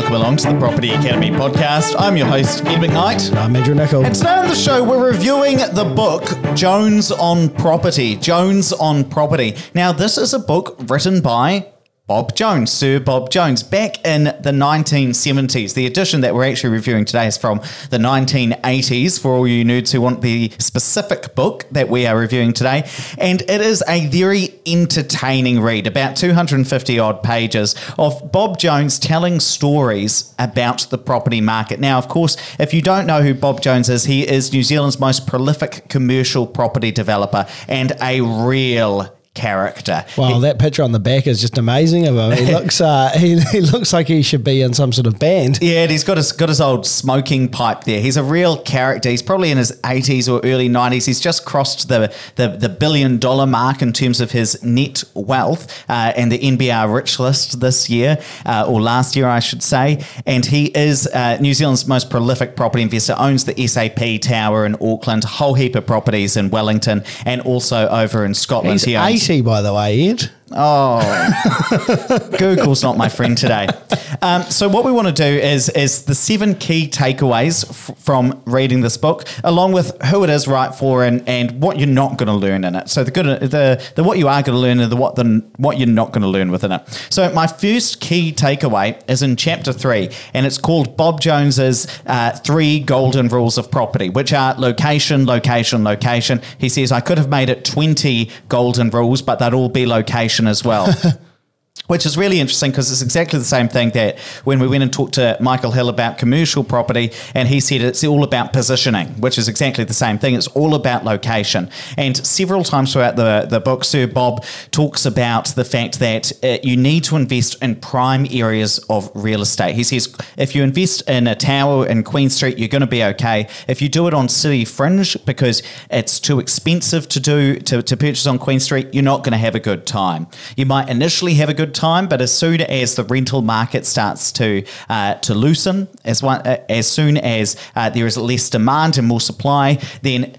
welcome along to the Property Academy podcast. I'm your host, Ed McKnight. I'm Andrew Nicol. And today on the show, we're reviewing the book Jones on Property. Jones on Property. Now, this is a book written by Bob Jones, Sir Bob Jones, back in the 1970s. The edition that we're actually reviewing today is from the 1980s for all you nerds who want the specific book that we are reviewing today. And it is a very entertaining read, about 250 odd pages of Bob Jones telling stories about the property market. Now, of course, if you don't know who Bob Jones is, he is New Zealand's most prolific commercial property developer and a real character. Wow, he, that picture on the back is just amazing of him. He looks uh, he, he looks like he should be in some sort of band. Yeah, and he's got his got his old smoking pipe there. He's a real character. He's probably in his 80s or early 90s. He's just crossed the the, the billion dollar mark in terms of his net wealth uh, and the NBR Rich List this year uh, or last year, I should say. And he is uh, New Zealand's most prolific property investor. Owns the SAP Tower in Auckland, a whole heap of properties in Wellington, and also over in Scotland. He's he owns 80, by the way, Ed. Oh, Google's not my friend today. Um, so what we want to do is is the seven key takeaways f- from reading this book, along with who it is right for and, and what you're not going to learn in it. So the good the the what you are going to learn and the what the what you're not going to learn within it. So my first key takeaway is in chapter three, and it's called Bob Jones's uh, three golden rules of property, which are location, location, location. He says I could have made it twenty golden rules, but they'd all be location as well. which is really interesting because it's exactly the same thing that when we went and talked to Michael Hill about commercial property, and he said it's all about positioning, which is exactly the same thing. It's all about location. And several times throughout the, the book, Sir Bob talks about the fact that uh, you need to invest in prime areas of real estate. He says if you invest in a tower in Queen Street, you're going to be okay. If you do it on city fringe because it's too expensive to do to, to purchase on Queen Street, you're not going to have a good time. You might initially have a good time, but as soon as the rental market starts to uh, to loosen, as one, uh, as soon as uh, there is less demand and more supply, then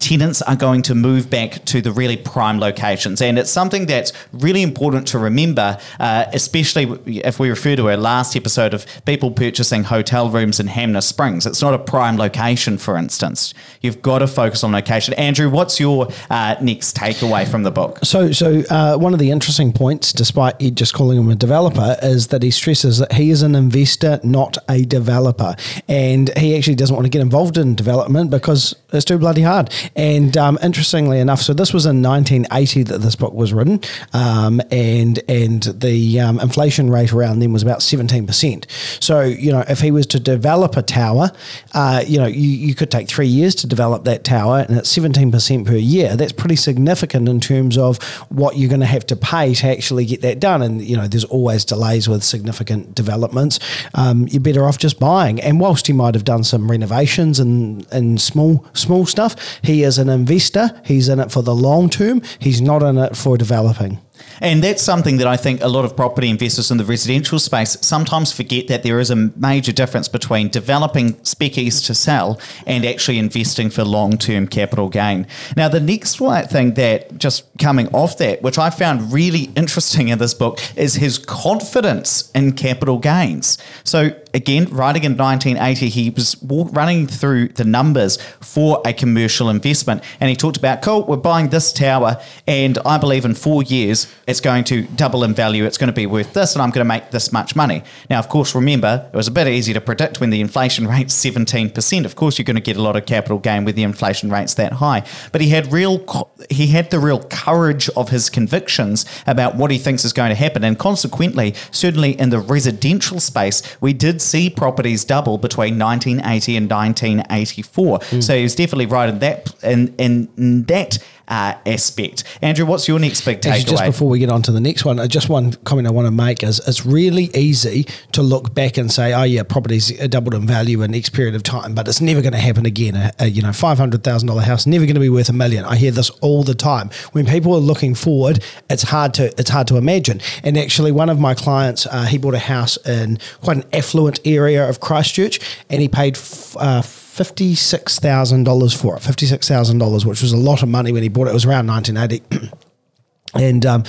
tenants are going to move back to the really prime locations. And it's something that's really important to remember, uh, especially if we refer to our last episode of people purchasing hotel rooms in Hanmer Springs. It's not a prime location, for instance. You've got to focus on location. Andrew, what's your uh, next takeaway from the book? So, so uh, one of the interesting points, despite Ed just calling him a developer, is that he stresses that he is an investor, not a developer. And he actually doesn't want to get involved in development because it's too bloody hard. And um, interestingly enough, so this was in 1980 that this book was written, um, and and the um, inflation rate around then was about 17%. So you know, if he was to develop a tower, uh, you know, you, you could take three years to develop that tower, and it's 17% per year. That's pretty significant in terms of what you're going to have to pay to actually get that done. And you know, there's always delays with significant developments. Um, you're better off just buying. And whilst he might have done some renovations and and small small stuff, he he is an investor. He's in it for the long term. He's not in it for developing. And that's something that I think a lot of property investors in the residential space sometimes forget that there is a major difference between developing speckies to sell and actually investing for long term capital gain. Now, the next thing that just coming off that, which I found really interesting in this book, is his confidence in capital gains. So, again, writing in 1980, he was running through the numbers for a commercial investment and he talked about, cool, we're buying this tower, and I believe in four years it's going to double in value. It's going to be worth this, and I'm going to make this much money. Now, of course, remember, it was a bit easy to predict when the inflation rate's 17%. Of course, you're going to get a lot of capital gain with the inflation rates that high. But he had real, he had the real courage of his convictions about what he thinks is going to happen. And consequently, certainly in the residential space, we did see properties double between 1980 and 1984. Mm. So he was definitely right in that, in, in that uh, aspect. Andrew, what's your next big takeaway? Just before we get on to the next one, uh, just one comment I want to make is it's really easy to look back and say, oh yeah, properties doubled in value in X period of time, but it's never going to happen again. A, a you know, five hundred thousand dollar house never going to be worth a million. I hear this all the time. When people are looking forward, it's hard to it's hard to imagine. And actually, one of my clients, uh, he bought a house in quite an affluent area of Christchurch, and he paid. F- uh, $56,000 for it, $56,000, which was a lot of money when he bought it. It was around 1980. And um,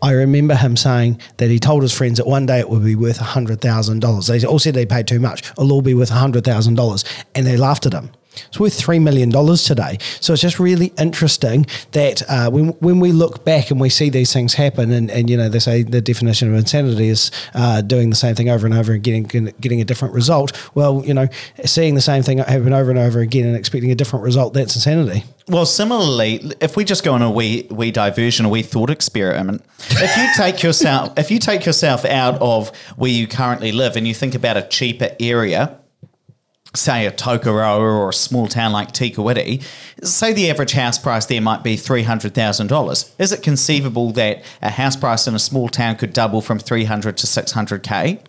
I remember him saying that he told his friends that one day it would be worth $100,000. They all said they paid too much. It'll all be worth $100,000. And they laughed at him. It's worth $3 million today. So it's just really interesting that uh, when, when we look back and we see these things happen, and, and you know, they say the definition of insanity is uh, doing the same thing over and over and getting, getting a different result. Well, you know, seeing the same thing happen over and over again and expecting a different result, that's insanity. Well, similarly, if we just go on a wee wee diversion, a wee thought experiment, if you take yourself if you take yourself out of where you currently live and you think about a cheaper area, say a Tokoroa or a small town like Te Kuiti, say the average house price there might be $300,000. Is it conceivable that a house price in a small town could double from 300 to 600K?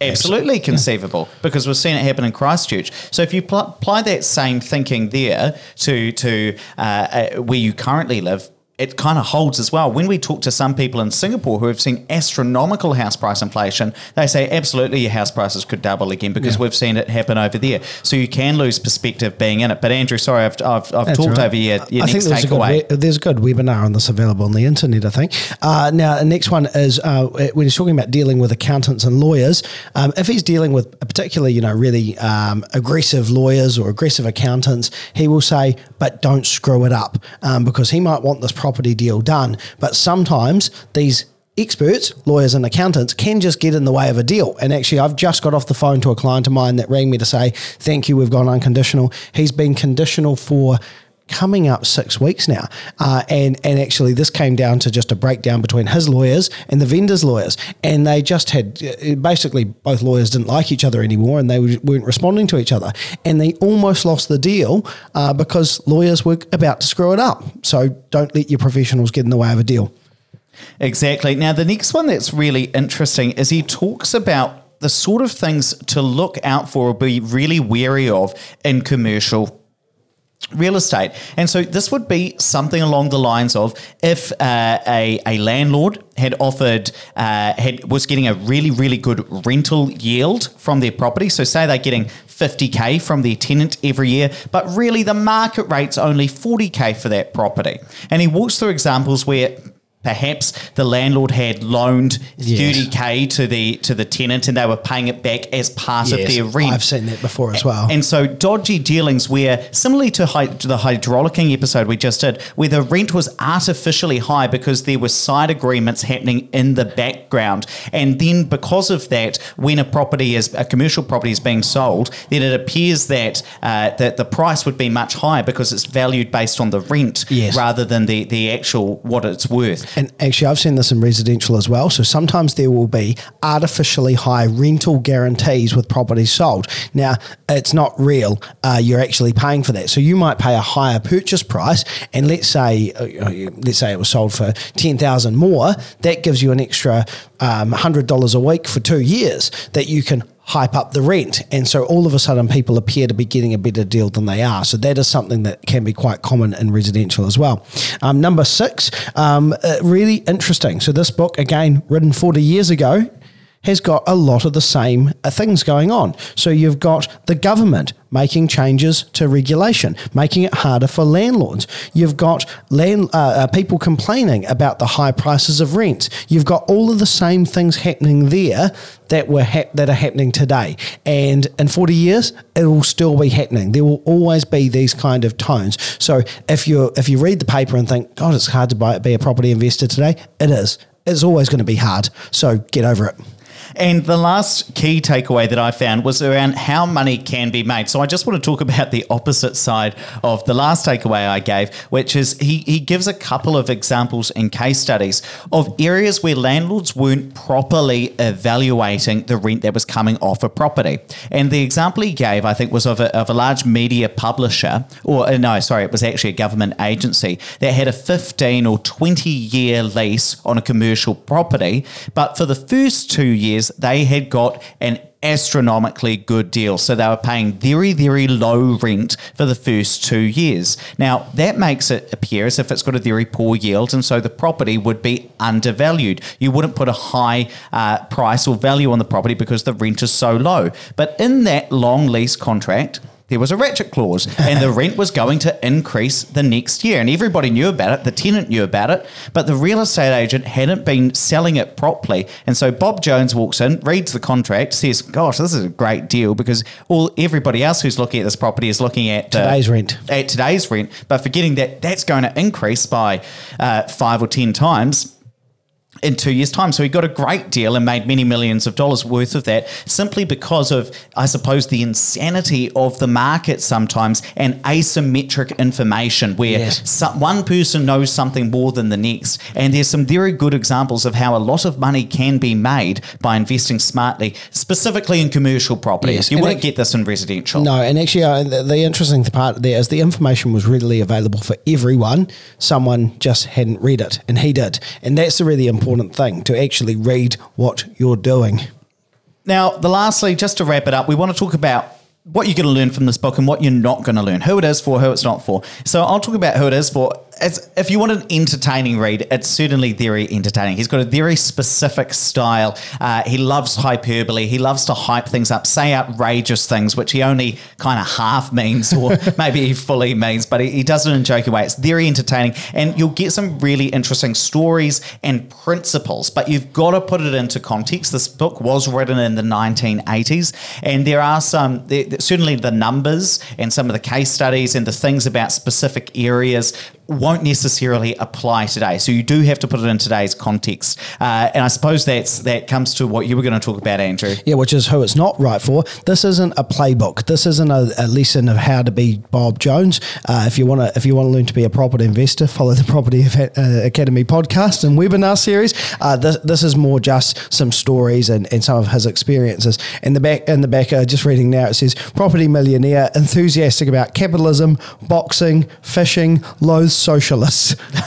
Absolutely conceivable yeah. because we've seen it happen in Christchurch. So if you pl- apply that same thinking there to to uh, uh, where you currently live, it kind of holds as well. When we talk to some people in Singapore who have seen astronomical house price inflation, they say absolutely your house prices could double again because yeah. we've seen it happen over there. So you can lose perspective being in it. But Andrew, sorry, I've, I've, I've talked right. over your, your I next think takeaway. A good, there's a good webinar on this available on the internet, I think. Uh, now, the next one is uh, when he's talking about dealing with accountants and lawyers, um, if he's dealing with a particularly, you know, really um, aggressive lawyers or aggressive accountants, he will say, but don't screw it up um, because he might want this problem property deal done. But sometimes these experts, lawyers and accountants can just get in the way of a deal. And actually, I've just got off the phone to a client of mine that rang me to say, thank you, we've gone unconditional. He's been conditional for coming up six weeks now. Uh, and, and actually, this came down to just a breakdown between his lawyers and the vendor's lawyers. And they just had uh, basically both lawyers didn't like each other anymore and they weren't responding to each other. And they almost lost the deal uh, because lawyers were about to screw it up. So don't let your professionals get in the way of a deal. Exactly. Now, the next one that's really interesting is he talks about the sort of things to look out for or be really wary of in commercial real estate. And so this would be something along the lines of if uh, a, a landlord had offered, uh, had was getting a really, really good rental yield from their property. So say they're getting 50k from their tenant every year, but really the market rate's only 40k for that property. And he walks through examples where Perhaps the landlord had loaned thirty yes. k to the to the tenant, and they were paying it back as part yes, of their rent. I've seen that before as well. And so dodgy dealings, where similarly to, hy- to the hydraulicking episode we just did, where the rent was artificially high because there were side agreements happening in the background, and then because of that, when a property is a commercial property is being sold, then it appears that uh, that the price would be much higher because it's valued based on the rent yes. rather than the the actual what it's worth. And actually, I've seen this in residential as well. So sometimes there will be artificially high rental guarantees with properties sold. Now, it's not real. Uh, you're actually paying for that. So you might pay a higher purchase price, and let's say uh, let's say it was sold for ten thousand more. That gives you an extra um, hundred dollars a week for two years that you can hype up the rent. And so all of a sudden, people appear to be getting a better deal than they are. So that is something that can be quite common in residential as well. Um, number six, um, uh, really interesting. So this book, again, written 40 years ago, has got a lot of the same uh, things going on. So you've got the government making changes to regulation, making it harder for landlords. You've got land, uh, uh, people complaining about the high prices of rent. You've got all of the same things happening there that were ha- that are happening today. And in 40 years, it will still be happening. There will always be these kind of tones. So if you if you read the paper and think, God, it's hard to buy, be a property investor today, it is. It's always going to be hard. So get over it. And the last key takeaway that I found was around how money can be made. So I just want to talk about the opposite side of the last takeaway I gave, which is he, he gives a couple of examples and case studies of areas where landlords weren't properly evaluating the rent that was coming off a property. And the example he gave, I think, was of a, of a large media publisher, or uh, no, sorry, it was actually a government agency that had a 15 or 20 year lease on a commercial property. But for the first two years, they had got an astronomically good deal. So they were paying very, very low rent for the first two years. Now, that makes it appear as if it's got a very poor yield, and so the property would be undervalued. You wouldn't put a high uh, price or value on the property because the rent is so low. But in that long lease contract, there was a ratchet clause and the rent was going to increase the next year. And everybody knew about it, the tenant knew about it, but the real estate agent hadn't been selling it properly. And so Bob Jones walks in, reads the contract, says, Gosh, this is a great deal because all everybody else who's looking at this property is looking at uh, Today's rent. At today's rent, but forgetting that that's going to increase by uh, five or 10 times in two years' time. So he got a great deal and made many millions of dollars worth of that simply because of, I suppose, the insanity of the market sometimes and asymmetric information where Yes. some, one person knows something more than the next. And there's some very good examples of how a lot of money can be made by investing smartly, specifically in commercial properties. Yes, You and wouldn't it- get this in residential. No, and actually, uh, the, the interesting part there is the information was readily available for everyone. Someone just hadn't read it, and he did. And that's the really important thing to actually read what you're doing. Now, the lastly, just to wrap it up, we want to talk about what you're going to learn from this book and what you're not going to learn, who it is for, who it's not for. So I'll talk about who it is for. It's, if you want an entertaining read, it's certainly very entertaining. He's got a very specific style. Uh, he loves hyperbole. He loves to hype things up, say outrageous things, which he only kind of half means or maybe he fully means, but he, he does it in a joking way. It's very entertaining and you'll get some really interesting stories and principles, but you've got to put it into context. This book was written in the 1980s and there are some, there, certainly the numbers and some of the case studies and the things about specific areas won't necessarily apply today. So you do have to put it in today's context. Uh, and I suppose that's that comes to what you were going to talk about, Andrew. Yeah, which is who it's not right for. This isn't a playbook. This isn't a, a lesson of how to be Bob Jones. Uh, if you want to, if you want to learn to be a property investor, follow the Property uh, Academy podcast and webinar series. Uh, this, this is more just some stories and, and some of his experiences. In the back, in the back, uh, just reading now, it says property millionaire, enthusiastic about capitalism, boxing, fishing, loathes socialists.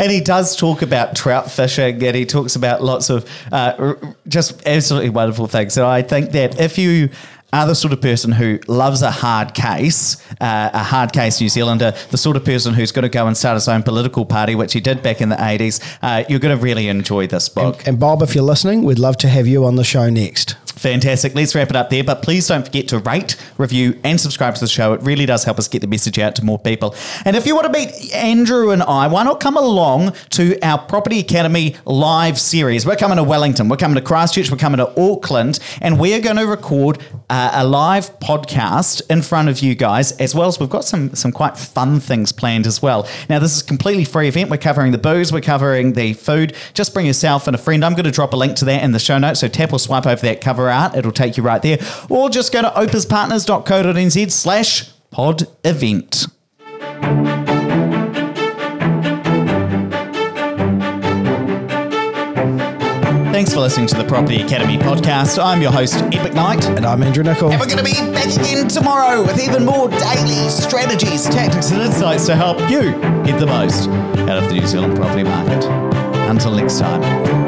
and he does talk about trout fishing and he talks about lots of uh, just absolutely wonderful things. So I think that if you are the sort of person who loves a hard case, uh, a hard case New Zealander, the sort of person who's going to go and start his own political party, which he did back in the 80s, uh, you're going to really enjoy this book. and Bob, if you're listening, we'd love to have you on the show next. Fantastic. Let's wrap it up there. But please don't forget to rate, review, and subscribe to the show. It really does help us get the message out to more people. And if you want to meet Andrew and I, why not come along to our Property Academy live series? We're coming to Wellington, we're coming to Christchurch, we're coming to Auckland, and we're going to record uh, a live podcast in front of you guys, as well as we've got some some quite fun things planned as well. Now, this is a completely free event. We're covering the booze, we're covering the food. Just bring yourself and a friend. I'm going to drop a link to that in the show notes. So tap or swipe over that cover. It'll take you right there. Or just go to opespartners.co.nz slash pod event. Thanks for listening to the Property Academy podcast. I'm your host, Ed McKnight. And I'm Andrew Nicol. And we're going to be back again tomorrow with even more daily strategies, tactics, and insights to help you get the most out of the New Zealand property market. Until next time.